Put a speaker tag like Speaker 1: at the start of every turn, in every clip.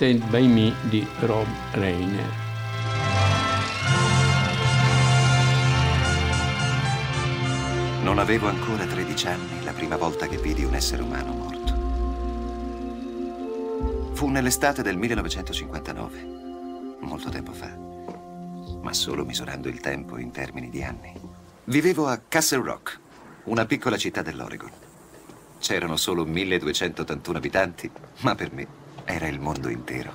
Speaker 1: Stand By Me di Rob Reiner.
Speaker 2: Non avevo ancora 13 anni la prima volta che vidi un essere umano morto. Fu nell'estate del 1959, molto tempo fa, ma solo misurando il tempo in termini di anni. Vivevo a Castle Rock, una piccola città dell'Oregon. C'erano solo 1281 abitanti, ma per me era il mondo intero.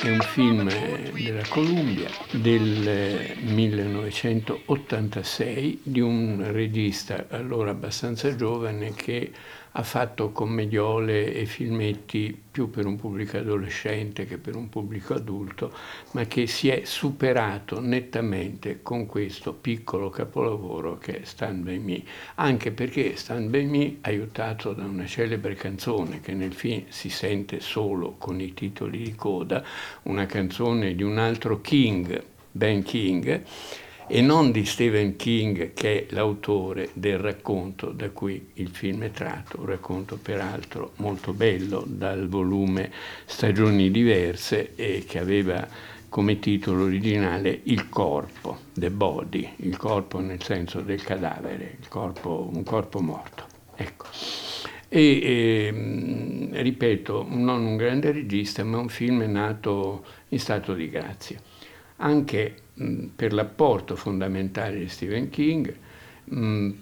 Speaker 1: È un film della Columbia del 1986 di un regista allora abbastanza giovane che ha fatto commediole e filmetti più per un pubblico adolescente che per un pubblico adulto, ma che si è superato nettamente con questo piccolo capolavoro che è Stand By Me, anche perché Stand By Me, aiutato da una celebre canzone che nel film si sente solo con i titoli di coda, una canzone di un altro King, Ben King, e non di Stephen King che è l'autore del racconto da cui il film è tratto, un racconto peraltro molto bello dal volume Stagioni diverse e che aveva come titolo originale Il corpo, The Body, il corpo nel senso del cadavere, corpo, un corpo morto. Ecco. E, e, ehm, ripeto, non un grande regista, ma un film nato in stato di grazia. Anche per l'apporto fondamentale di Stephen King,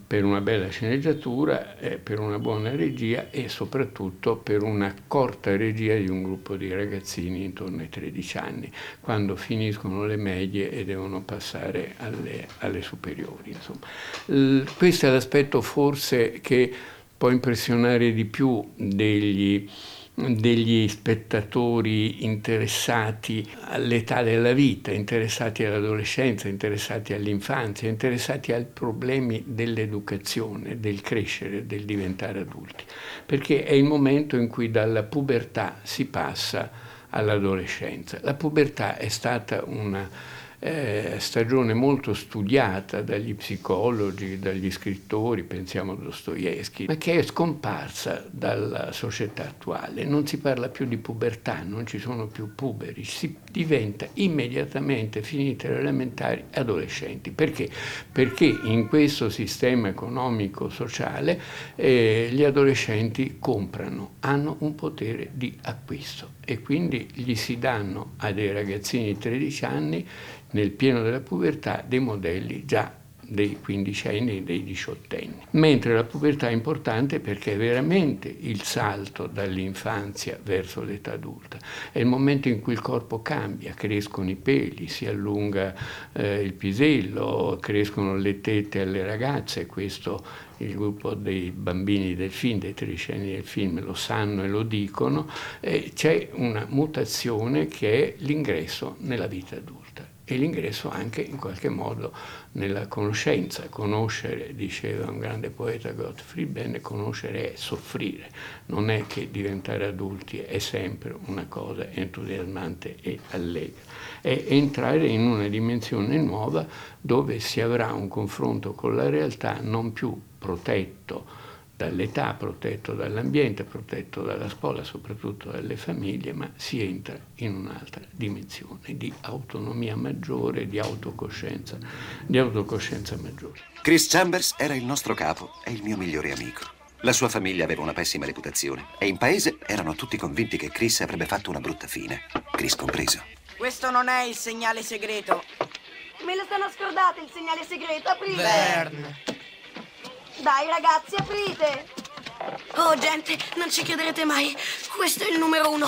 Speaker 1: per una bella sceneggiatura, per una buona regia e soprattutto per una corta regia di un gruppo di ragazzini intorno ai 13 anni, quando finiscono le medie e devono passare alle, alle superiori. Insomma. Questo è l'aspetto forse che può impressionare di più degli degli spettatori interessati all'età della vita, interessati all'adolescenza, interessati all'infanzia, interessati ai problemi dell'educazione, del crescere, del diventare adulti, perché è il momento in cui dalla pubertà si passa all'adolescenza. La pubertà è stata una eh, stagione molto studiata dagli psicologi, dagli scrittori, pensiamo a Dostoevsky, ma che è scomparsa dalla società attuale. Non si parla più di pubertà, non ci sono più puberi, si diventa immediatamente, finite le elementari, adolescenti. Perché? Perché in questo sistema economico-sociale eh, gli adolescenti comprano, hanno un potere di acquisto e quindi gli si danno a dei ragazzini di 13 anni nel pieno della pubertà dei modelli già dei quindicenni e dei diciottenni. Mentre la pubertà è importante perché è veramente il salto dall'infanzia verso l'età adulta. È il momento in cui il corpo cambia, crescono i peli, si allunga eh, il pisello, crescono le tette alle ragazze, questo il gruppo dei bambini del film, dei tredicenni del film lo sanno e lo dicono, eh, c'è una mutazione che è l'ingresso nella vita adulta e l'ingresso anche in qualche modo nella conoscenza. Conoscere, diceva un grande poeta Gottfried Benn, conoscere è soffrire, non è che diventare adulti è sempre una cosa entusiasmante e allegra, è entrare in una dimensione nuova dove si avrà un confronto con la realtà non più protetto dall'età, protetto dall'ambiente, protetto dalla scuola, soprattutto dalle famiglie, ma si entra in un'altra dimensione di autonomia maggiore, di autocoscienza, di autocoscienza maggiore.
Speaker 2: Chris Chambers era il nostro capo e il mio migliore amico. La sua famiglia aveva una pessima reputazione e in paese erano tutti convinti che Chris avrebbe fatto una brutta fine, Chris compreso.
Speaker 3: Questo non è il segnale segreto.
Speaker 4: Me lo stanno scordate il segnale segreto, aprite!
Speaker 3: Verne.
Speaker 4: Dai ragazzi, aprite!
Speaker 5: Oh gente, non ci crederete mai. Questo è il numero uno.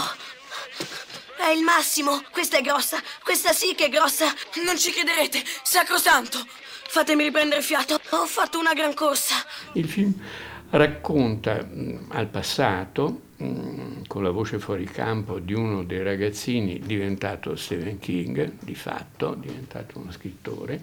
Speaker 5: È il massimo. Questa è grossa. Questa sì che è grossa. Non ci crederete. Sacrosanto. Fatemi riprendere fiato. Ho fatto una gran corsa.
Speaker 1: Il film racconta mh, al passato, mh, con la voce fuori campo, di uno dei ragazzini diventato Stephen King, di fatto, diventato uno scrittore,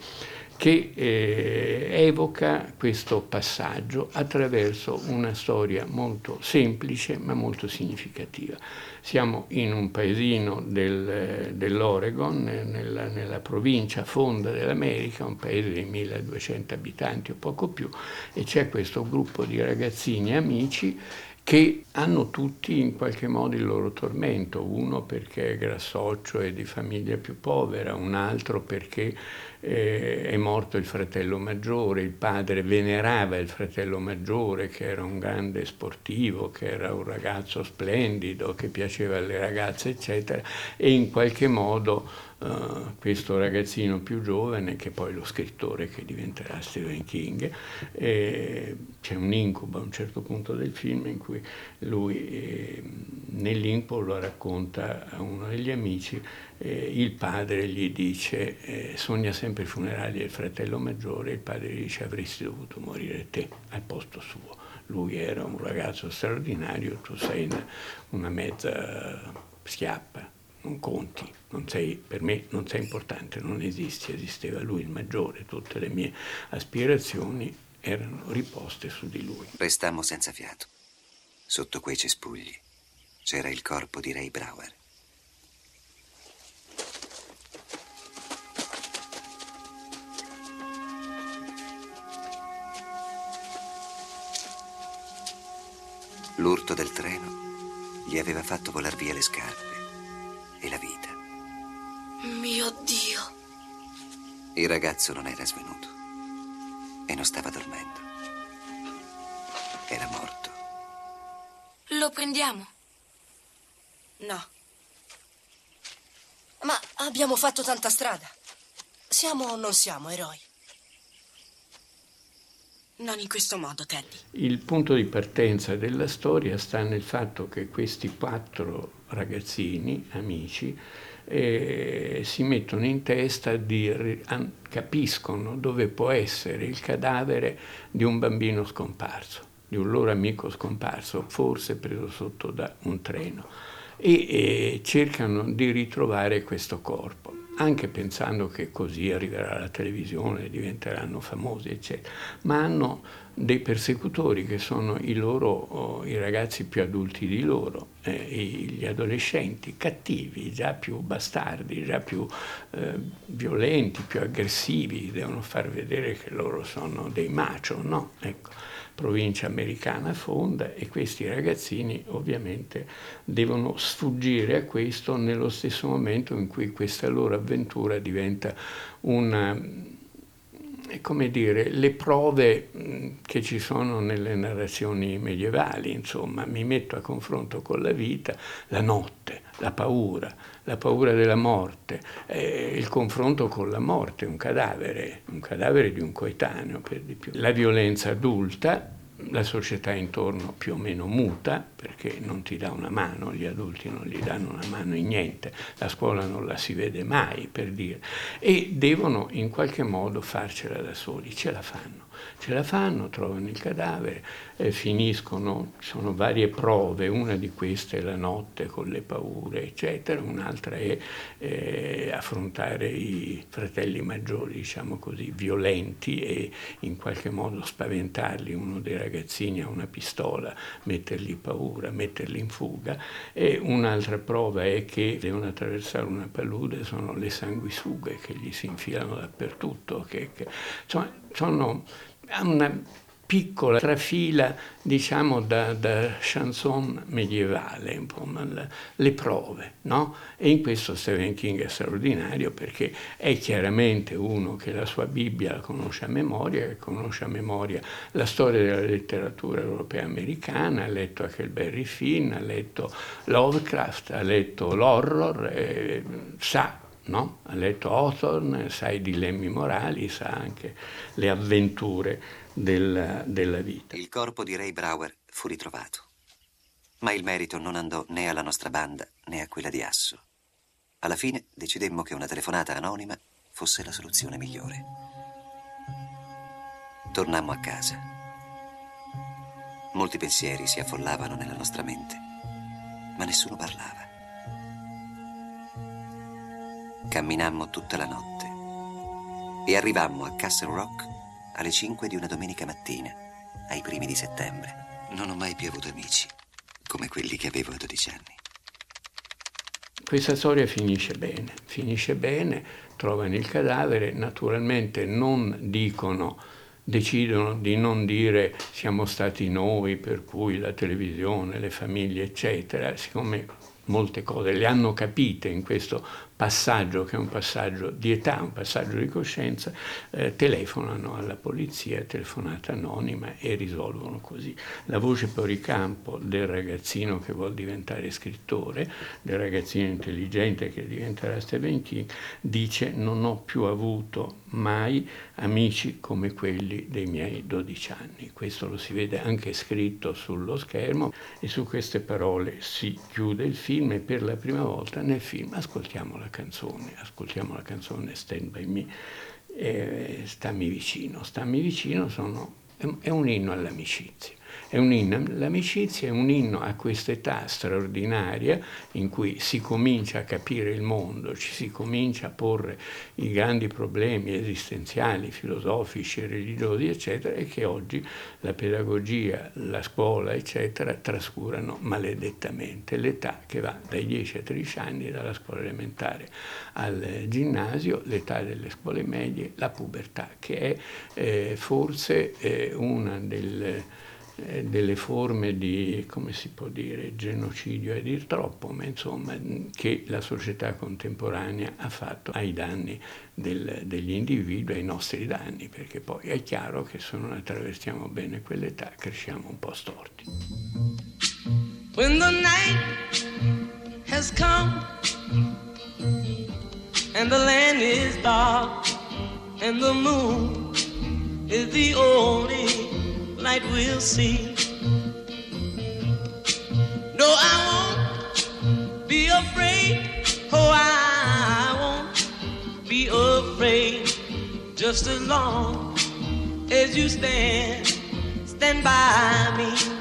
Speaker 1: che eh, evoca questo passaggio attraverso una storia molto semplice ma molto significativa. Siamo in un paesino del, dell'Oregon, nella, nella, provincia fonda dell'America, un paese di 1200 abitanti o poco più, e c'è questo gruppo di ragazzini amici che hanno tutti in qualche modo il loro tormento, uno perché è grassoccio e di famiglia più povera, un altro perché eh, è morto il fratello maggiore, il padre venerava il fratello maggiore che era un grande sportivo, che era un ragazzo splendido, che piaceva alle ragazze, eccetera, e in qualche modo Uh, questo ragazzino più giovane, che poi lo scrittore che diventerà Stephen King, eh, c'è un incubo a un certo punto del film in cui lui eh, nell'incubo lo racconta a uno degli amici eh, il padre gli dice, eh, sogna sempre i funerali del fratello maggiore, il padre gli dice avresti dovuto morire te al posto suo. Lui era un ragazzo straordinario, tu sei una, una mezza schiappa, non conti, non sei, per me non sei importante, non esisti, esisteva lui il maggiore, tutte le mie aspirazioni erano riposte su di lui.
Speaker 2: Restammo senza fiato. Sotto quei cespugli c'era il corpo di Ray Brower. L'urto del treno gli aveva fatto volar via le scarpe e la vita.
Speaker 5: Mio Dio.
Speaker 2: Il ragazzo non era svenuto e non stava dormendo. Era morto.
Speaker 5: Lo prendiamo?
Speaker 6: No. Ma abbiamo fatto tanta strada. Siamo o non siamo eroi? Non in questo modo, Teddy.
Speaker 1: Il punto di partenza della storia sta nel fatto che questi quattro ragazzini, amici, eh, si mettono in testa di capiscono dove può essere il cadavere di un bambino scomparso, di un loro amico scomparso, forse preso sotto da un treno, e eh, cercano di ritrovare questo corpo anche pensando che così arriverà la televisione, diventeranno famosi, eccetera, ma hanno dei persecutori che sono i, loro, oh, i ragazzi più adulti di loro, eh, gli adolescenti cattivi, già più bastardi, già più eh, violenti, più aggressivi, devono far vedere che loro sono dei macho, no? Ecco provincia americana fonda e questi ragazzini ovviamente devono sfuggire a questo nello stesso momento in cui questa loro avventura diventa una come dire, le prove che ci sono nelle narrazioni medievali, insomma, mi metto a confronto con la vita, la notte, la paura, la paura della morte, eh, il confronto con la morte, un cadavere, un cadavere di un coetaneo per di più, la violenza adulta, la società intorno più o meno muta perché non ti dà una mano, gli adulti non gli danno una mano in niente, la scuola non la si vede mai per dire, e devono in qualche modo farcela da soli, ce la fanno ce la fanno, trovano il cadavere, eh, finiscono, ci sono varie prove, una di queste è la notte con le paure, eccetera, un'altra è eh, affrontare i fratelli maggiori, diciamo così, violenti e in qualche modo spaventarli, uno dei ragazzini ha una pistola, mettergli paura, metterli in fuga, e un'altra prova è che devono attraversare una palude, sono le sanguisughe che gli si infilano dappertutto, che, che, insomma, sono una piccola trafila, diciamo, da, da chanson medievale, un po' le prove, no? E in questo Stephen King è straordinario perché è chiaramente uno che la sua Bibbia la conosce a memoria, che conosce a memoria la storia della letteratura europea americana, ha letto Huckleberry Finn, ha letto Lovecraft, ha letto l'horror, e sa No? Ha letto Hawthorne, sa i dilemmi morali, sa anche le avventure della, della vita.
Speaker 2: Il corpo di Ray Brower fu ritrovato, ma il merito non andò né alla nostra banda né a quella di Asso. Alla fine decidemmo che una telefonata anonima fosse la soluzione migliore. Tornammo a casa. Molti pensieri si affollavano nella nostra mente, ma nessuno parlava. Camminammo tutta la notte e arrivammo a Castle Rock alle 5 di una domenica mattina, ai primi di settembre. Non ho mai più avuto amici come quelli che avevo a 12 anni.
Speaker 1: Questa storia finisce bene, finisce bene, trovano il cadavere, naturalmente non dicono, decidono di non dire siamo stati noi, per cui la televisione, le famiglie, eccetera, siccome molte cose le hanno capite in questo passaggio, che è un passaggio di età, un passaggio di coscienza, eh, telefonano alla polizia, telefonata anonima e risolvono così. La voce fuori campo del ragazzino che vuole diventare scrittore, del ragazzino intelligente che diventerà Stephen King, dice non ho più avuto mai amici come quelli dei miei 12 anni. Questo lo si vede anche scritto sullo schermo e su queste parole si chiude il film e per la prima volta nel film ascoltiamo la canzone, ascoltiamo la canzone Stand By Me, eh, Stammi vicino, Stammi vicino sono, è un inno all'amicizia. È un inno, l'amicizia è un inno a quest'età straordinaria in cui si comincia a capire il mondo, ci si comincia a porre i grandi problemi esistenziali, filosofici, religiosi, eccetera, e che oggi la pedagogia, la scuola, eccetera, trascurano maledettamente. L'età che va dai 10 ai 13 anni, dalla scuola elementare al ginnasio, l'età delle scuole medie, la pubertà, che è eh, forse eh, una delle delle forme di, come si può dire, genocidio è dir troppo, ma insomma che la società contemporanea ha fatto ai danni del, degli individui, ai nostri danni, perché poi è chiaro che se non attraversiamo bene quell'età cresciamo un po' storti. When the night has come and the land is dark and the moon is the only light we'll see. No, I won't be afraid. Oh, I won't be afraid. Just as long as you stand, stand by me.